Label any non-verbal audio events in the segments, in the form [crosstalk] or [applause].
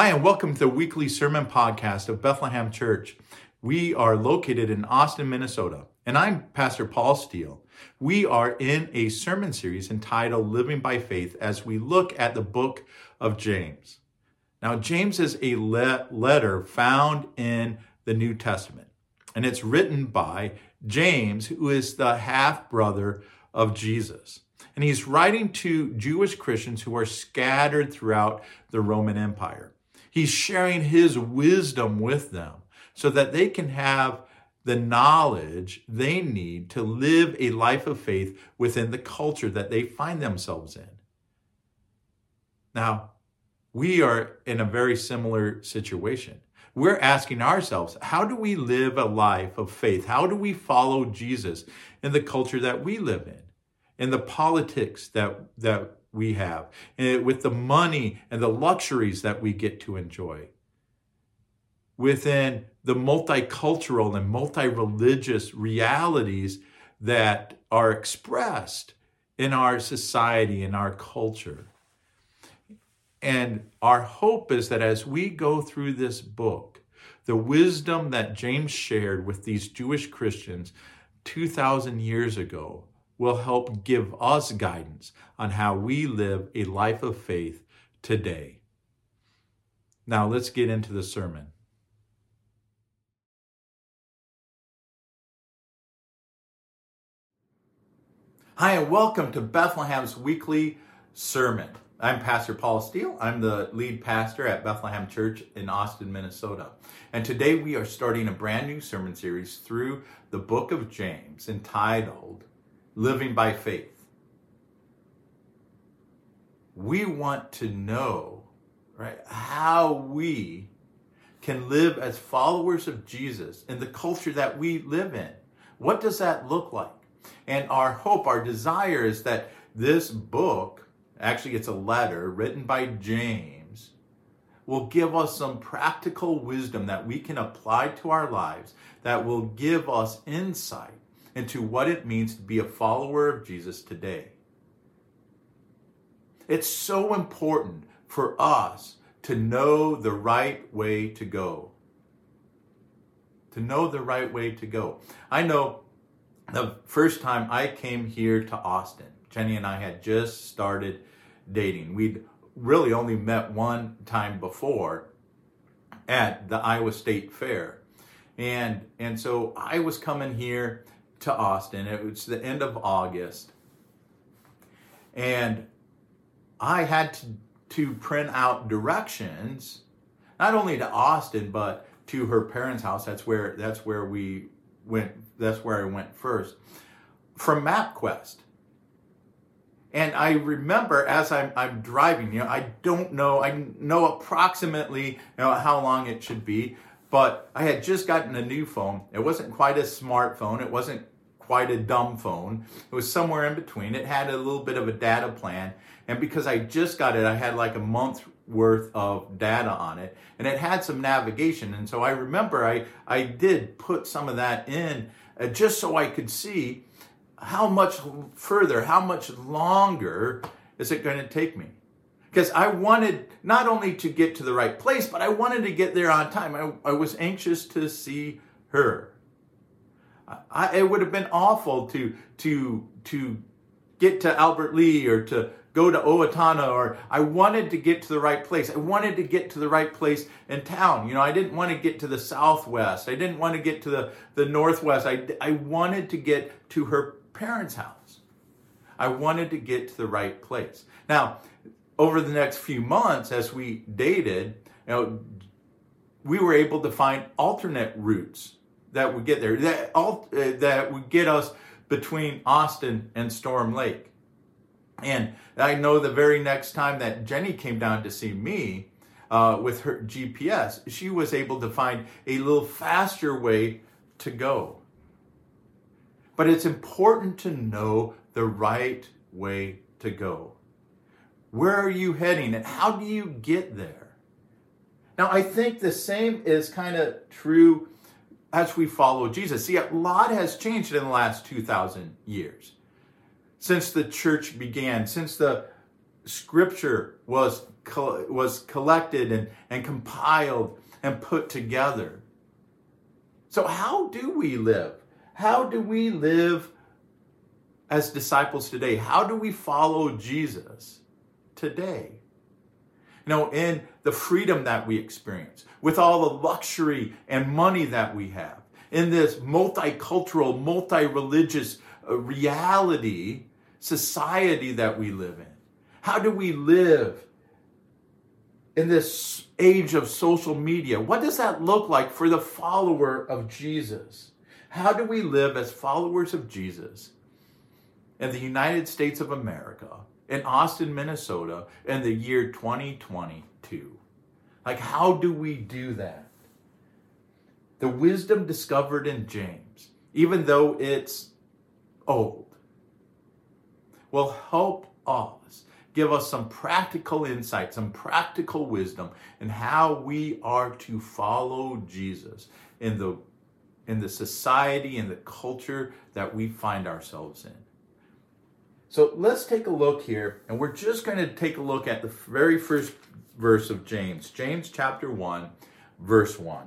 Hi, and welcome to the weekly sermon podcast of Bethlehem Church. We are located in Austin, Minnesota, and I'm Pastor Paul Steele. We are in a sermon series entitled Living by Faith as we look at the book of James. Now, James is a le- letter found in the New Testament, and it's written by James, who is the half brother of Jesus. And he's writing to Jewish Christians who are scattered throughout the Roman Empire. He's sharing his wisdom with them so that they can have the knowledge they need to live a life of faith within the culture that they find themselves in. Now, we are in a very similar situation. We're asking ourselves, how do we live a life of faith? How do we follow Jesus in the culture that we live in, in the politics that, that we have, with the money and the luxuries that we get to enjoy, within the multicultural and multi religious realities that are expressed in our society, in our culture. And our hope is that as we go through this book, the wisdom that James shared with these Jewish Christians 2,000 years ago will help give us guidance on how we live a life of faith today. Now, let's get into the sermon. Hi, and welcome to Bethlehem's weekly sermon. I'm Pastor Paul Steele. I'm the lead pastor at Bethlehem Church in Austin, Minnesota. And today we are starting a brand new sermon series through the book of James entitled living by faith. We want to know, right, how we can live as followers of Jesus in the culture that we live in. What does that look like? And our hope, our desire is that this book, actually, it's a letter written by James, will give us some practical wisdom that we can apply to our lives that will give us insight into what it means to be a follower of Jesus today. It's so important for us to know the right way to go. To know the right way to go. I know the first time I came here to Austin, Jenny and I had just started dating. We'd really only met one time before at the Iowa State Fair. And and so I was coming here to Austin. It was the end of August. And I had to, to print out directions, not only to Austin, but to her parents' house. That's where that's where we went, that's where I went first. From MapQuest. And I remember as I'm, I'm driving, you know, I don't know, I know approximately you know, how long it should be, but I had just gotten a new phone. It wasn't quite a smartphone. It wasn't quite a dumb phone. It was somewhere in between. It had a little bit of a data plan. And because I just got it, I had like a month worth of data on it and it had some navigation. And so I remember I, I did put some of that in uh, just so I could see how much further, how much longer is it going to take me? Because I wanted not only to get to the right place, but I wanted to get there on time. I, I was anxious to see her. I, it would have been awful to to to get to Albert Lea or to go to Owatonna or I wanted to get to the right place. I wanted to get to the right place in town. You know, I didn't want to get to the southwest. I didn't want to get to the, the northwest. I, I wanted to get to her parents' house. I wanted to get to the right place. Now, over the next few months, as we dated, you know, we were able to find alternate routes that would get there that all uh, that would get us between Austin and Storm Lake. And I know the very next time that Jenny came down to see me uh, with her GPS, she was able to find a little faster way to go. But it's important to know the right way to go. Where are you heading and how do you get there? Now, I think the same is kind of true as we follow Jesus. See, a lot has changed in the last 2,000 years since the church began, since the scripture was, was collected and, and compiled and put together. So, how do we live? How do we live as disciples today? How do we follow Jesus today? You know, in the freedom that we experience, with all the luxury and money that we have, in this multicultural, multi religious uh, reality, society that we live in? How do we live in this age of social media? What does that look like for the follower of Jesus? How do we live as followers of Jesus in the United States of America, in Austin, Minnesota, in the year 2022? Like, how do we do that? The wisdom discovered in James, even though it's old, will help us give us some practical insight, some practical wisdom in how we are to follow Jesus in the in the society and the culture that we find ourselves in. So let's take a look here, and we're just going to take a look at the very first verse of James, James chapter 1, verse 1.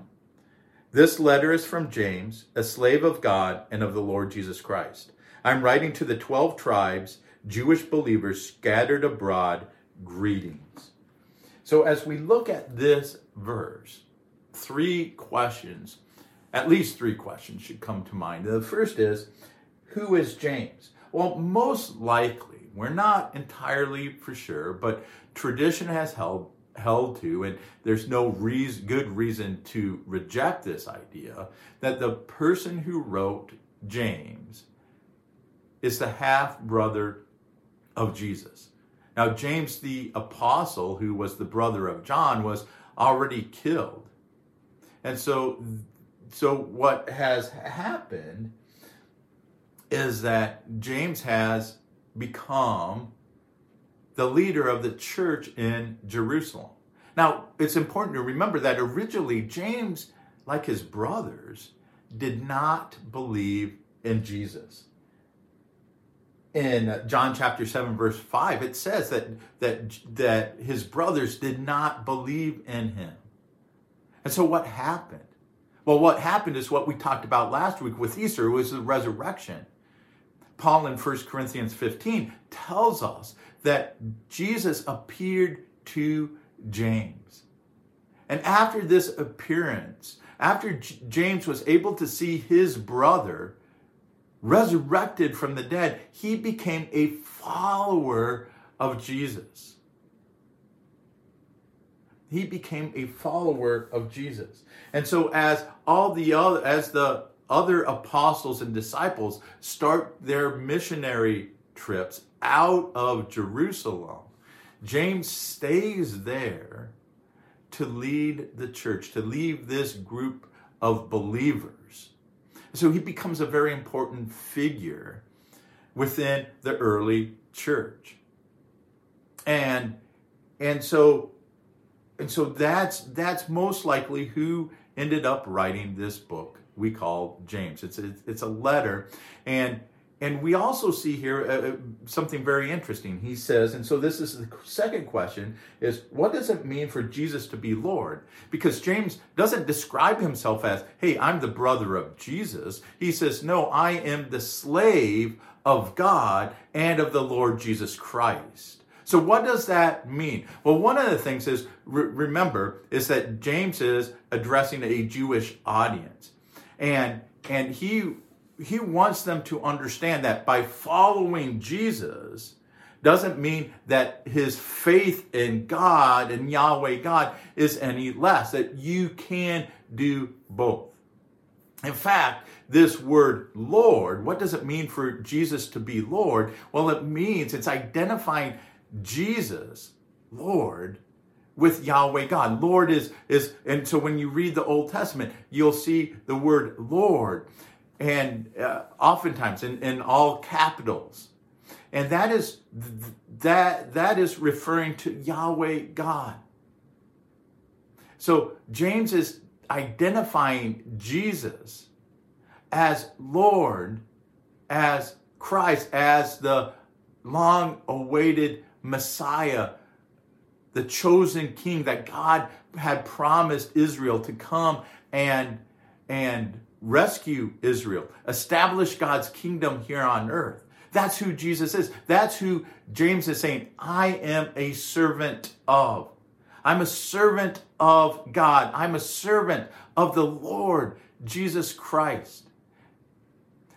This letter is from James, a slave of God and of the Lord Jesus Christ. I'm writing to the 12 tribes Jewish believers scattered abroad, greetings. So, as we look at this verse, three questions, at least three questions should come to mind. The first is, who is James? Well, most likely, we're not entirely for sure, but tradition has held held to, and there's no reason, good reason to reject this idea that the person who wrote James is the half brother of Jesus. Now, James the apostle, who was the brother of John, was already killed. And so, so what has happened is that James has become the leader of the church in Jerusalem. Now, it's important to remember that originally James, like his brothers, did not believe in Jesus in John chapter 7 verse 5 it says that that that his brothers did not believe in him. And so what happened? Well, what happened is what we talked about last week with Easter was the resurrection. Paul in 1 Corinthians 15 tells us that Jesus appeared to James. And after this appearance, after James was able to see his brother, resurrected from the dead, he became a follower of Jesus. He became a follower of Jesus. And so as all the other as the other apostles and disciples start their missionary trips out of Jerusalem, James stays there to lead the church, to lead this group of believers so he becomes a very important figure within the early church. And and so and so that's that's most likely who ended up writing this book we call James. It's a, it's a letter and and we also see here uh, uh, something very interesting. He says, and so this is the second question is what does it mean for Jesus to be Lord? Because James doesn't describe himself as, hey, I'm the brother of Jesus. He says, no, I am the slave of God and of the Lord Jesus Christ. So what does that mean? Well, one of the things is, re- remember, is that James is addressing a Jewish audience. And and he he wants them to understand that by following Jesus doesn't mean that his faith in God and Yahweh God is any less, that you can do both. In fact, this word Lord, what does it mean for Jesus to be Lord? Well, it means it's identifying Jesus, Lord, with Yahweh God. Lord is is and so when you read the Old Testament, you'll see the word Lord and uh, oftentimes in, in all capitals and that is that that is referring to yahweh god so james is identifying jesus as lord as christ as the long awaited Messiah, the chosen king that God had promised Israel to come and, and rescue Israel, establish God's kingdom here on earth. That's who Jesus is. That's who James is saying, I am a servant of. I'm a servant of God. I'm a servant of the Lord Jesus Christ.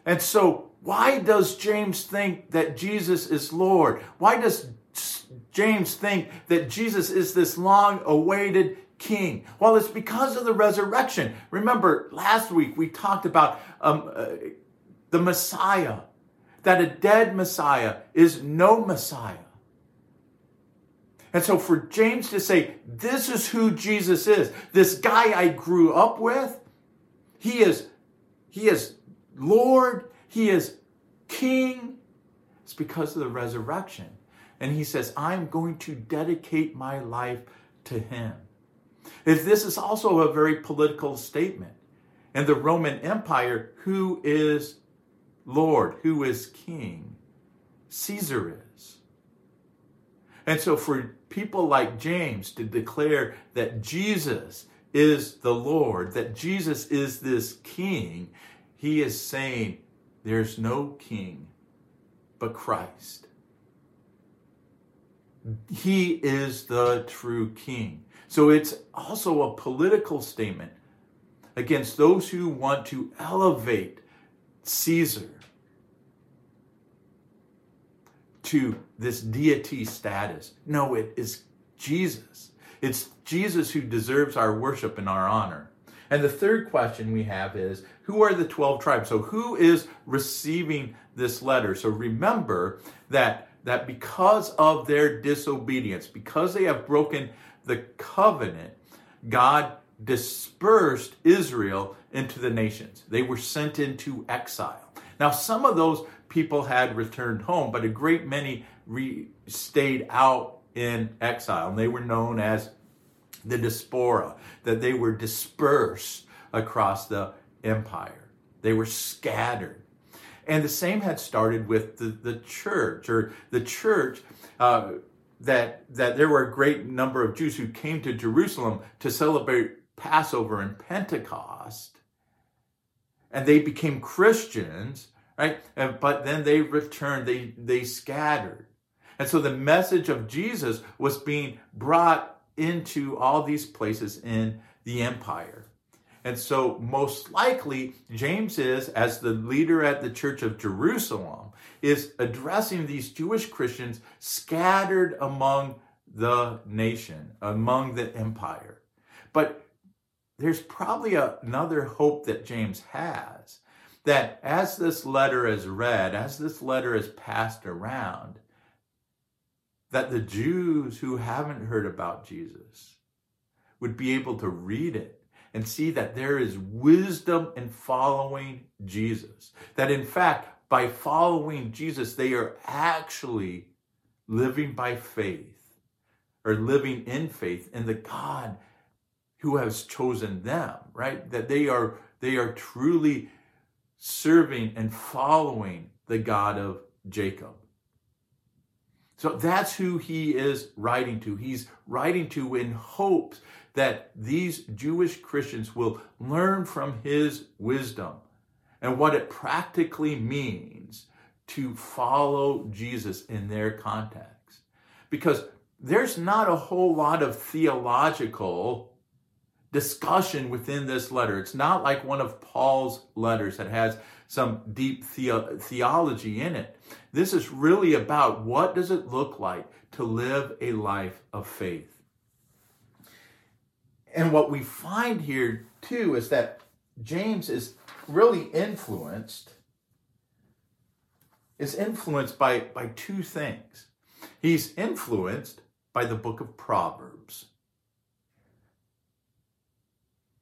And so, why does James think that Jesus is Lord? Why does James think that Jesus is this long awaited king? Well, it's because of the resurrection. Remember, last week we talked about um, uh, the Messiah, that a dead Messiah is no Messiah. And so for James to say, this is who Jesus is, this guy I grew up with, he is, he is Lord, he is King, it's because of the resurrection. And he says, I'm going to dedicate my life to him. If this is also a very political statement. And the Roman Empire, who is Lord? Who is King? Caesar is. And so for people like James to declare that Jesus is the Lord, that Jesus is this king, he is saying there's no king but Christ. He is the true king. So it's also a political statement against those who want to elevate Caesar to this deity status. No, it is Jesus. It's Jesus who deserves our worship and our honor. And the third question we have is who are the 12 tribes? So who is receiving this letter? So remember that that because of their disobedience, because they have broken the covenant, God dispersed Israel into the nations. They were sent into exile. Now, some of those people had returned home, but a great many re- stayed out in exile. And they were known as the diaspora, that they were dispersed across the empire. They were scattered. And the same had started with the, the church, or the church. Uh, that that there were a great number of Jews who came to Jerusalem to celebrate Passover and Pentecost, and they became Christians, right? And, but then they returned, they, they scattered. And so the message of Jesus was being brought into all these places in the empire. And so, most likely, James is, as the leader at the church of Jerusalem, is addressing these Jewish Christians scattered among the nation, among the empire. But there's probably a, another hope that James has that as this letter is read, as this letter is passed around, that the Jews who haven't heard about Jesus would be able to read it and see that there is wisdom in following Jesus. That in fact, by following Jesus, they are actually living by faith or living in faith in the God who has chosen them, right? That they are they are truly serving and following the God of Jacob. So that's who he is writing to. He's writing to in hopes that these Jewish Christians will learn from his wisdom and what it practically means to follow Jesus in their context. Because there's not a whole lot of theological discussion within this letter. It's not like one of Paul's letters that has some deep the- theology in it. This is really about what does it look like to live a life of faith. And what we find here too is that James is really influenced is influenced by by two things. He's influenced by the book of Proverbs.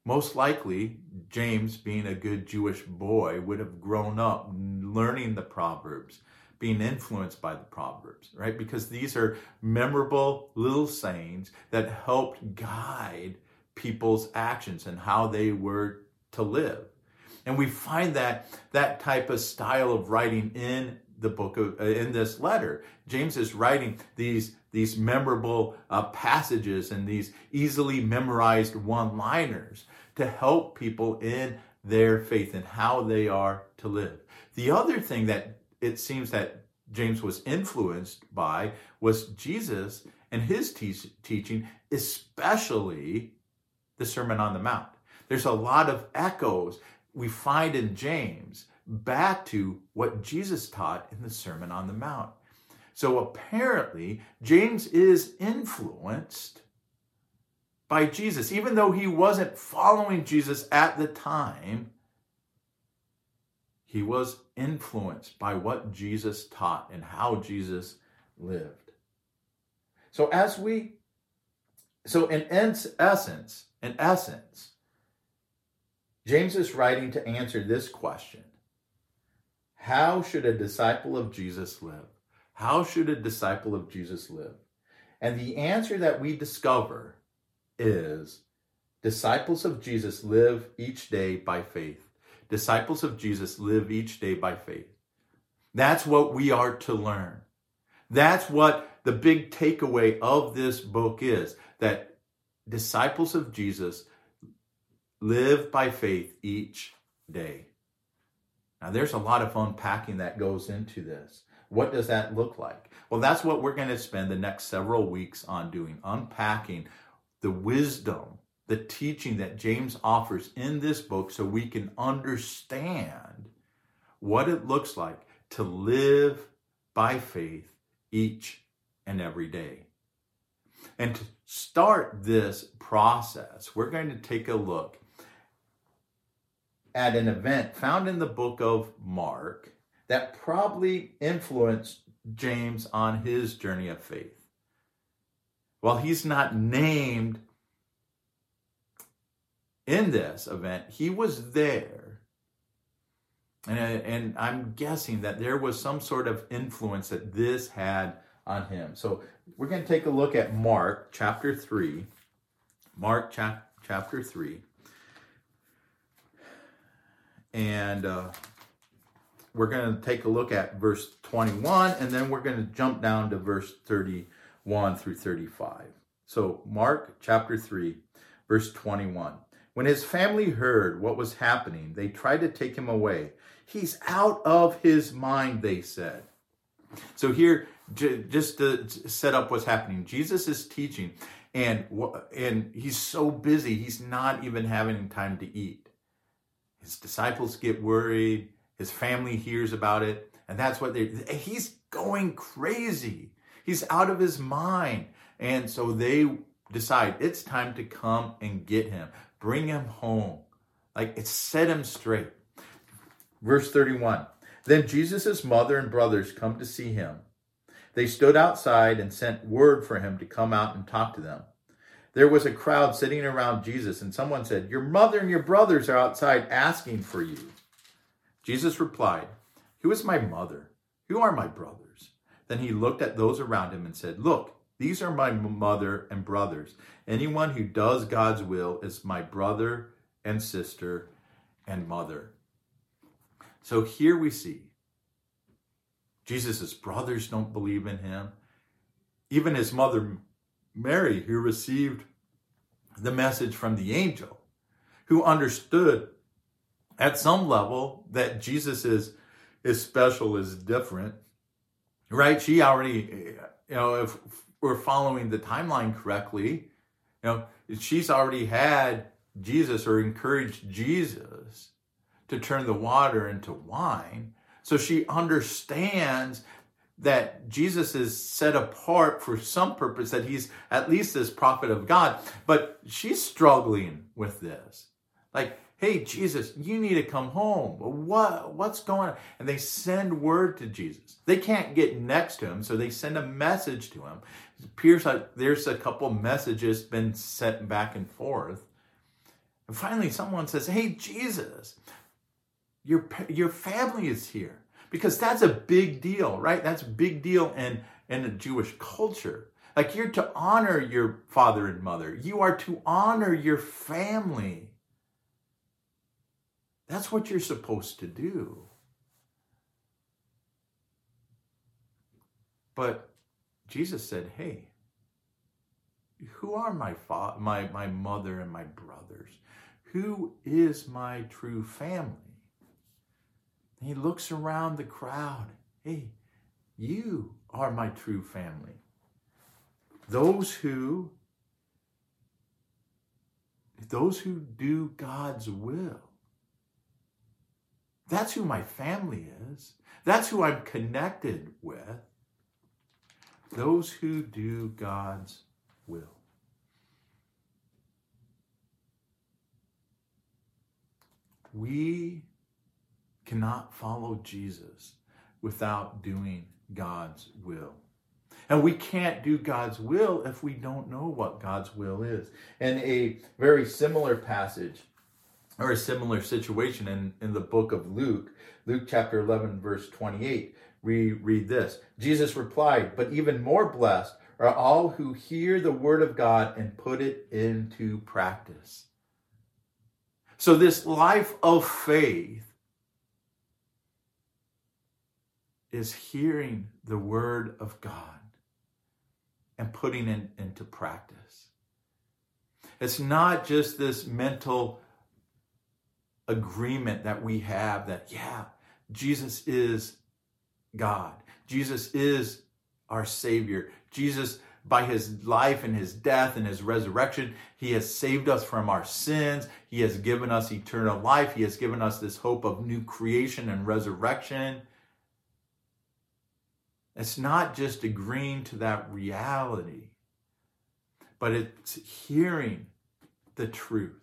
Most likely, James, being a good Jewish boy, would have grown up learning the Proverbs, being influenced by the Proverbs, right? Because these are memorable little sayings that helped guide people's actions and how they were to live. And we find that that type of style of writing in the book of uh, in this letter. James is writing these these memorable uh, passages and these easily memorized one-liners to help people in their faith and how they are to live. The other thing that it seems that James was influenced by was Jesus and his te- teaching, especially the Sermon on the Mount. There's a lot of echoes we find in James back to what Jesus taught in the Sermon on the Mount. So apparently, James is influenced by Jesus, even though he wasn't following Jesus at the time. He was influenced by what Jesus taught and how Jesus lived. So as we so in essence, in essence, James is writing to answer this question. How should a disciple of Jesus live? How should a disciple of Jesus live? And the answer that we discover is disciples of Jesus live each day by faith. Disciples of Jesus live each day by faith. That's what we are to learn. That's what the big takeaway of this book is that disciples of Jesus live by faith each day. Now, there's a lot of unpacking that goes into this. What does that look like? Well, that's what we're going to spend the next several weeks on doing, unpacking the wisdom, the teaching that James offers in this book so we can understand what it looks like to live by faith each and every day. And to start this process, we're going to take a look at an event found in the book of Mark that probably influenced James on his journey of faith. While he's not named in this event, he was there. And, and I'm guessing that there was some sort of influence that this had on him. So we're going to take a look at Mark chapter 3. Mark chap- chapter 3. And uh, we're going to take a look at verse 21, and then we're going to jump down to verse 31 through 35. So, Mark chapter 3, verse 21. When his family heard what was happening, they tried to take him away. He's out of his mind, they said. So, here, just to set up what's happening, Jesus is teaching, and, and he's so busy, he's not even having time to eat. His disciples get worried his family hears about it, and that's what they he's going crazy. He's out of his mind. And so they decide it's time to come and get him. Bring him home. Like it set him straight. Verse 31. Then Jesus' mother and brothers come to see him. They stood outside and sent word for him to come out and talk to them. There was a crowd sitting around Jesus, and someone said, Your mother and your brothers are outside asking for you. Jesus replied, Who is my mother? Who are my brothers? Then he looked at those around him and said, Look, these are my mother and brothers. Anyone who does God's will is my brother and sister and mother. So here we see Jesus' brothers don't believe in him. Even his mother, Mary, who received the message from the angel, who understood at some level that Jesus is is special is different, right? She already, you know, if we're following the timeline correctly, you know, she's already had Jesus or encouraged Jesus to turn the water into wine. So she understands that Jesus is set apart for some purpose, that he's at least this prophet of God. But she's struggling with this. Like, hey jesus you need to come home what what's going on and they send word to jesus they can't get next to him so they send a message to him it appears like there's a couple messages been sent back and forth and finally someone says hey jesus your your family is here because that's a big deal right that's a big deal in in a jewish culture like you're to honor your father and mother you are to honor your family that's what you're supposed to do. But Jesus said, Hey, who are my fa- my my mother and my brothers? Who is my true family? He looks around the crowd. Hey, you are my true family. Those who those who do God's will. That's who my family is. That's who I'm connected with. Those who do God's will. We cannot follow Jesus without doing God's will. And we can't do God's will if we don't know what God's will is. And a very similar passage or a similar situation in, in the book of Luke, Luke chapter 11, verse 28, we read this Jesus replied, But even more blessed are all who hear the word of God and put it into practice. So, this life of faith is hearing the word of God and putting it into practice. It's not just this mental agreement that we have that, yeah, Jesus is God. Jesus is our Savior. Jesus, by his life and his death and his resurrection, he has saved us from our sins. He has given us eternal life. He has given us this hope of new creation and resurrection. It's not just agreeing to that reality, but it's hearing the truth.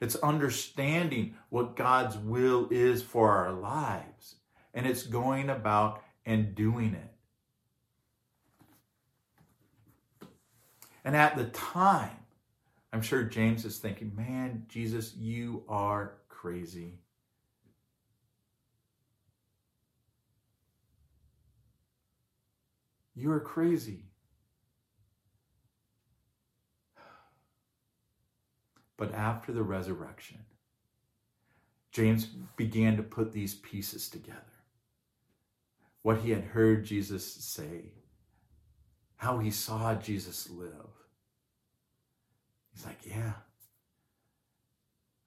It's understanding what God's will is for our lives. And it's going about and doing it. And at the time, I'm sure James is thinking, man, Jesus, you are crazy. You are crazy. But after the resurrection, James began to put these pieces together. What he had heard Jesus say, how he saw Jesus live. He's like, yeah.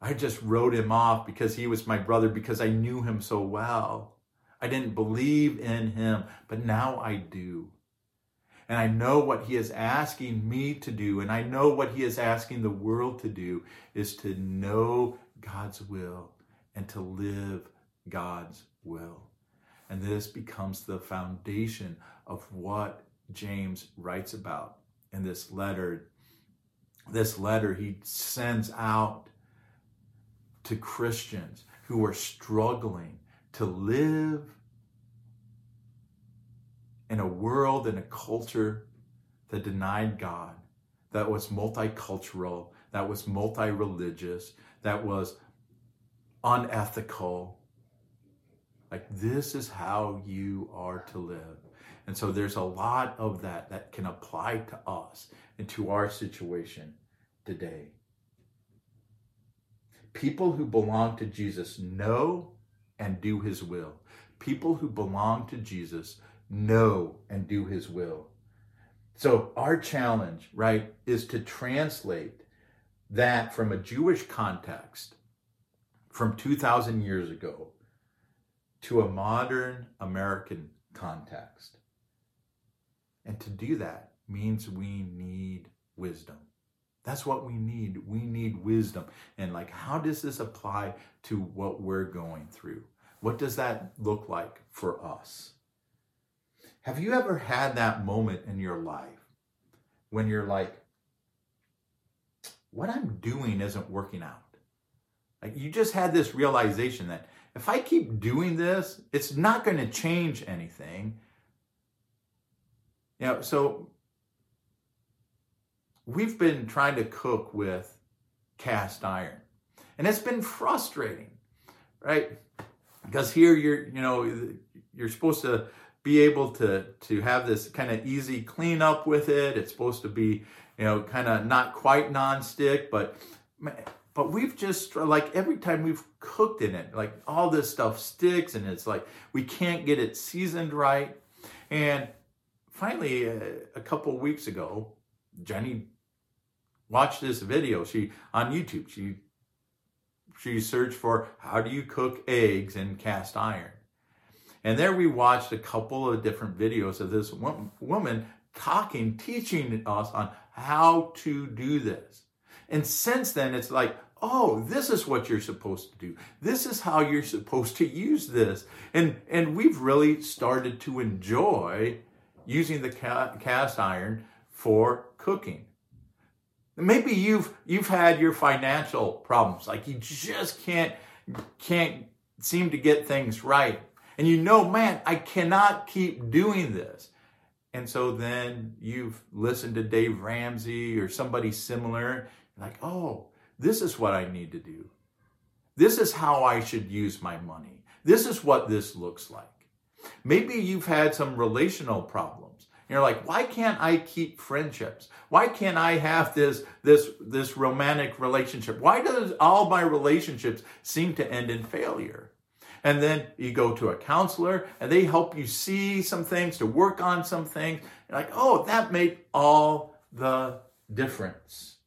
I just wrote him off because he was my brother, because I knew him so well. I didn't believe in him, but now I do. And I know what he is asking me to do, and I know what he is asking the world to do is to know God's will and to live God's will. And this becomes the foundation of what James writes about in this letter. This letter he sends out to Christians who are struggling to live in a world and a culture that denied God, that was multicultural, that was multi religious, that was unethical. Like, this is how you are to live. And so there's a lot of that that can apply to us and to our situation today. People who belong to Jesus know and do his will. People who belong to Jesus know and do his will. So, our challenge, right, is to translate that from a Jewish context from 2,000 years ago to a modern American context. And to do that means we need wisdom. That's what we need. We need wisdom. And like, how does this apply to what we're going through? What does that look like for us? Have you ever had that moment in your life when you're like, what I'm doing isn't working out? Like you just had this realization that if I keep doing this, it's not going to change anything. You know, so we've been trying to cook with cast iron. And it's been frustrating, right? Because here you're, you know, you're supposed to be able to to have this kind of easy cleanup with it. It's supposed to be, you know, kind of not quite non-stick, but but we've just like every time we've cooked in it, like all this stuff sticks and it's like we can't get it seasoned right. And finally, uh, a couple weeks ago, Jenny watched this video. She on YouTube. She she searched for how do you cook eggs in cast iron, and there we watched a couple of different videos of this woman talking, teaching us on how to do this. And since then, it's like, oh, this is what you're supposed to do. This is how you're supposed to use this. And, and we've really started to enjoy using the cast iron for cooking. Maybe you've you've had your financial problems, like you just can't can't seem to get things right. And you know, man, I cannot keep doing this. And so then you've listened to Dave Ramsey or somebody similar, like, oh, this is what I need to do. This is how I should use my money. This is what this looks like. Maybe you've had some relational problems. You're like, why can't I keep friendships? Why can't I have this this this romantic relationship? Why does all my relationships seem to end in failure? And then you go to a counselor and they help you see some things, to work on some things. You're like, oh, that made all the difference.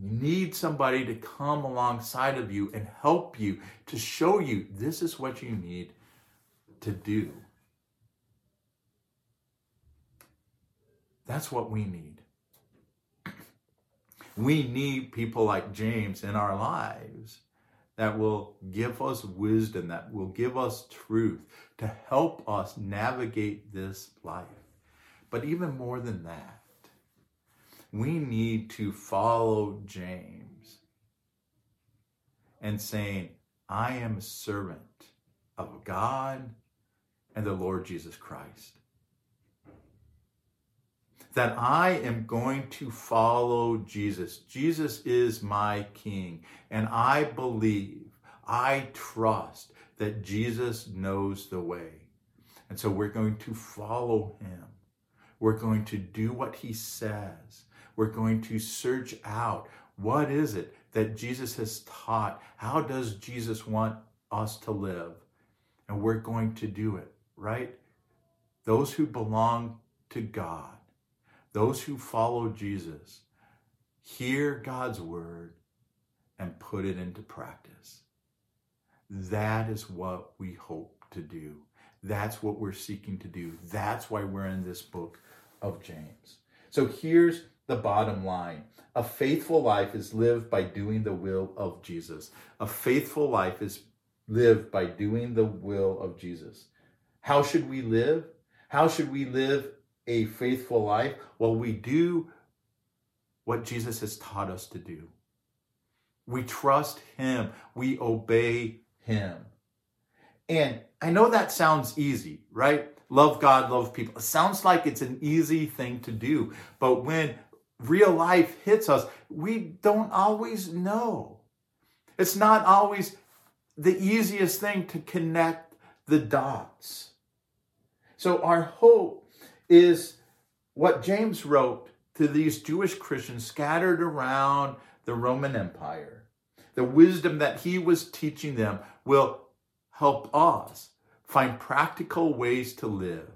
You need somebody to come alongside of you and help you to show you this is what you need to do. That's what we need. [clears throat] We need people like James in our lives that will give us wisdom, that will give us truth to help us navigate this life. But even more than that, we need to follow James and saying, I am a servant of God and the Lord Jesus Christ. That I am going to follow Jesus. Jesus is my King. And I believe, I trust that Jesus knows the way. And so we're going to follow him. We're going to do what he says. We're going to search out what is it that Jesus has taught? How does Jesus want us to live? And we're going to do it right? Those who belong to God, those who follow Jesus, hear God's word and put it into practice. That is what we hope to do. That's what we're seeking to do. That's why we're in this book of James. So here's the bottom line a faithful life is lived by doing the will of Jesus. A faithful life is lived by doing the will of Jesus. How should we live? How should we live a faithful life? Well, we do what Jesus has taught us to do. We trust Him, we obey Him. And I know that sounds easy, right? Love God, love people. It sounds like it's an easy thing to do. But when real life hits us, we don't always know. It's not always the easiest thing to connect the dots. So our hope is what James wrote to these Jewish Christians scattered around the Roman Empire. The wisdom that he was teaching them will help us find practical ways to live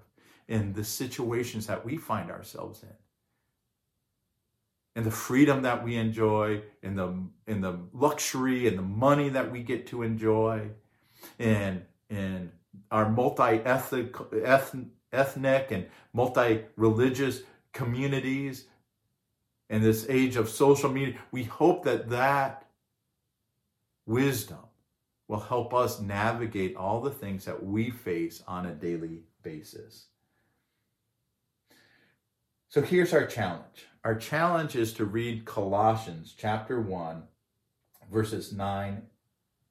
in the situations that we find ourselves in. And the freedom that we enjoy, in the in the luxury and the money that we get to enjoy, and in our multi-ethnic ethnic and multi-religious communities in this age of social media we hope that that wisdom will help us navigate all the things that we face on a daily basis. So here's our challenge. Our challenge is to read colossians chapter 1 verses 9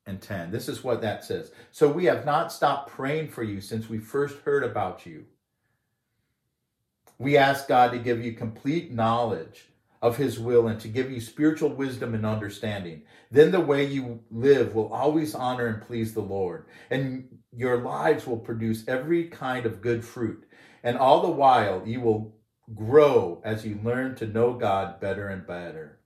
and 10. This is what that says. So we have not stopped praying for you since we first heard about you. We ask God to give you complete knowledge of his will and to give you spiritual wisdom and understanding. Then the way you live will always honor and please the Lord, and your lives will produce every kind of good fruit. And all the while, you will grow as you learn to know God better and better.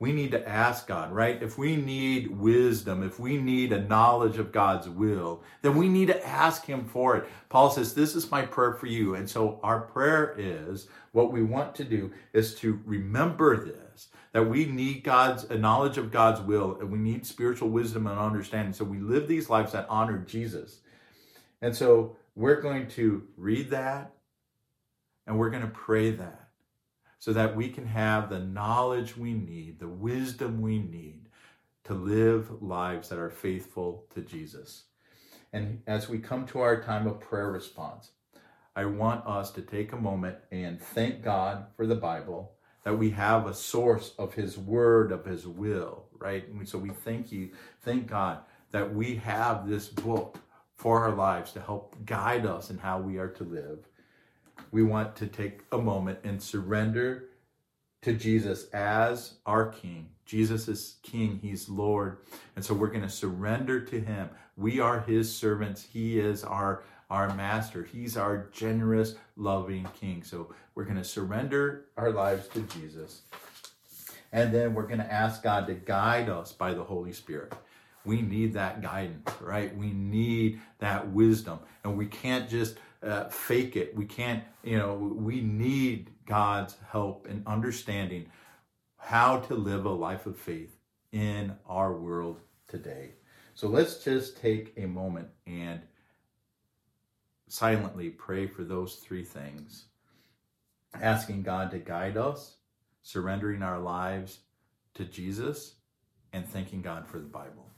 We need to ask God, right? If we need wisdom, if we need a knowledge of God's will, then we need to ask Him for it. Paul says, This is my prayer for you. And so our prayer is what we want to do is to remember this that we need God's a knowledge of God's will and we need spiritual wisdom and understanding. So we live these lives that honor Jesus. And so we're going to read that and we're going to pray that so that we can have the knowledge we need, the wisdom we need to live lives that are faithful to Jesus. And as we come to our time of prayer response, I want us to take a moment and thank God for the Bible, that we have a source of His Word, of His will, right? And so we thank you, thank God that we have this book for our lives to help guide us in how we are to live. We want to take a moment and surrender to Jesus as our King. Jesus is King, He's Lord. And so we're going to surrender to Him. We are His servants. He is our, our Master. He's our generous, loving King. So we're going to surrender our lives to Jesus. And then we're going to ask God to guide us by the Holy Spirit. We need that guidance, right? We need that wisdom. And we can't just uh, fake it. We can't, you know, we need God's help in understanding how to live a life of faith in our world today. So let's just take a moment and silently pray for those three things asking God to guide us, surrendering our lives to Jesus, and thanking God for the Bible.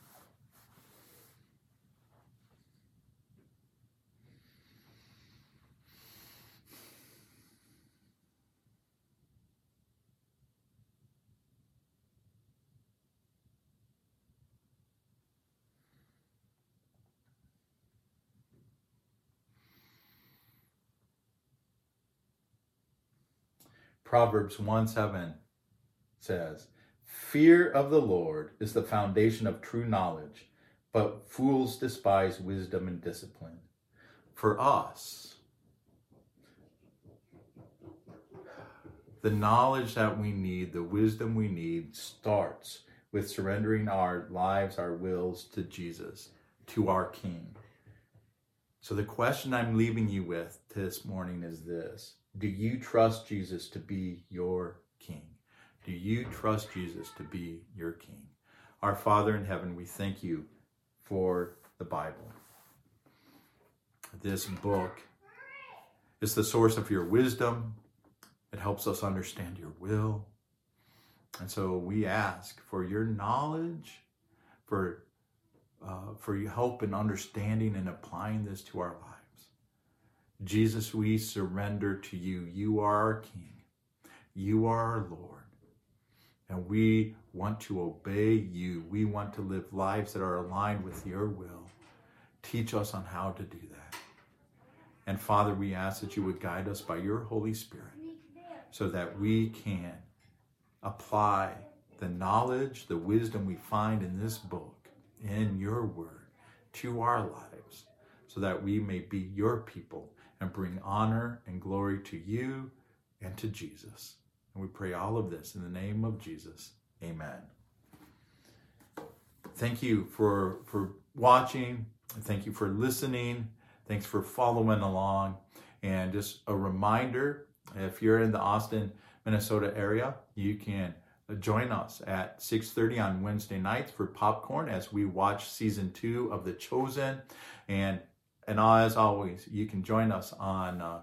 Proverbs 1 7 says, Fear of the Lord is the foundation of true knowledge, but fools despise wisdom and discipline. For us, the knowledge that we need, the wisdom we need, starts with surrendering our lives, our wills to Jesus, to our King. So, the question I'm leaving you with this morning is this do you trust Jesus to be your King? Do you trust Jesus to be your King? Our Father in heaven, we thank you for the Bible. This book is the source of your wisdom. It helps us understand your will. And so we ask for your knowledge, for, uh, for your help in understanding and applying this to our lives. Jesus, we surrender to you. You are our King. You are our Lord. And we want to obey you. We want to live lives that are aligned with your will. Teach us on how to do that. And Father, we ask that you would guide us by your Holy Spirit so that we can apply the knowledge, the wisdom we find in this book, in your word, to our lives, so that we may be your people and bring honor and glory to you and to Jesus. And we pray all of this in the name of Jesus. Amen. Thank you for, for watching. Thank you for listening. Thanks for following along. And just a reminder if you're in the Austin, Minnesota area, you can join us at 6.30 on wednesday nights for popcorn as we watch season two of the chosen and and as always, you can join us on uh,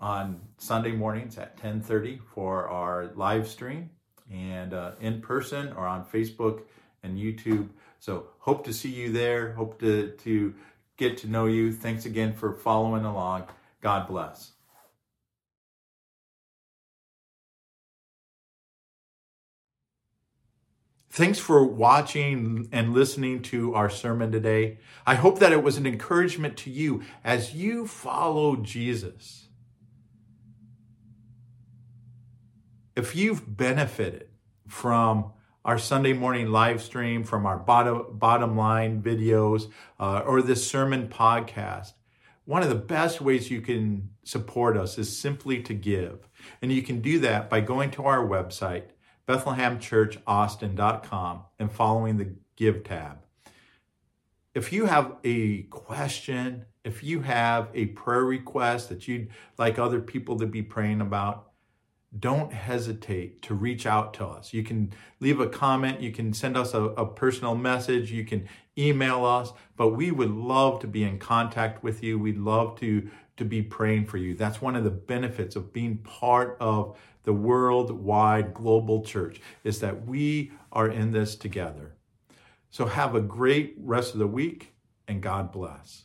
on Sunday mornings at 10:30 for our live stream and uh, in person or on Facebook and YouTube. So hope to see you there. Hope to to get to know you. Thanks again for following along. God bless. Thanks for watching and listening to our sermon today. I hope that it was an encouragement to you as you follow Jesus. If you've benefited from our Sunday morning live stream, from our bottom, bottom line videos, uh, or this sermon podcast, one of the best ways you can support us is simply to give. And you can do that by going to our website, BethlehemChurchAustin.com and following the Give tab. If you have a question, if you have a prayer request that you'd like other people to be praying about, don't hesitate to reach out to us. You can leave a comment, you can send us a, a, personal message, you can email us, but we would love to be in contact with you. We'd love to, to be praying for you. That's one of the benefits of being part of the worldwide global church is that we are in this together. So have a great rest of the week and God bless.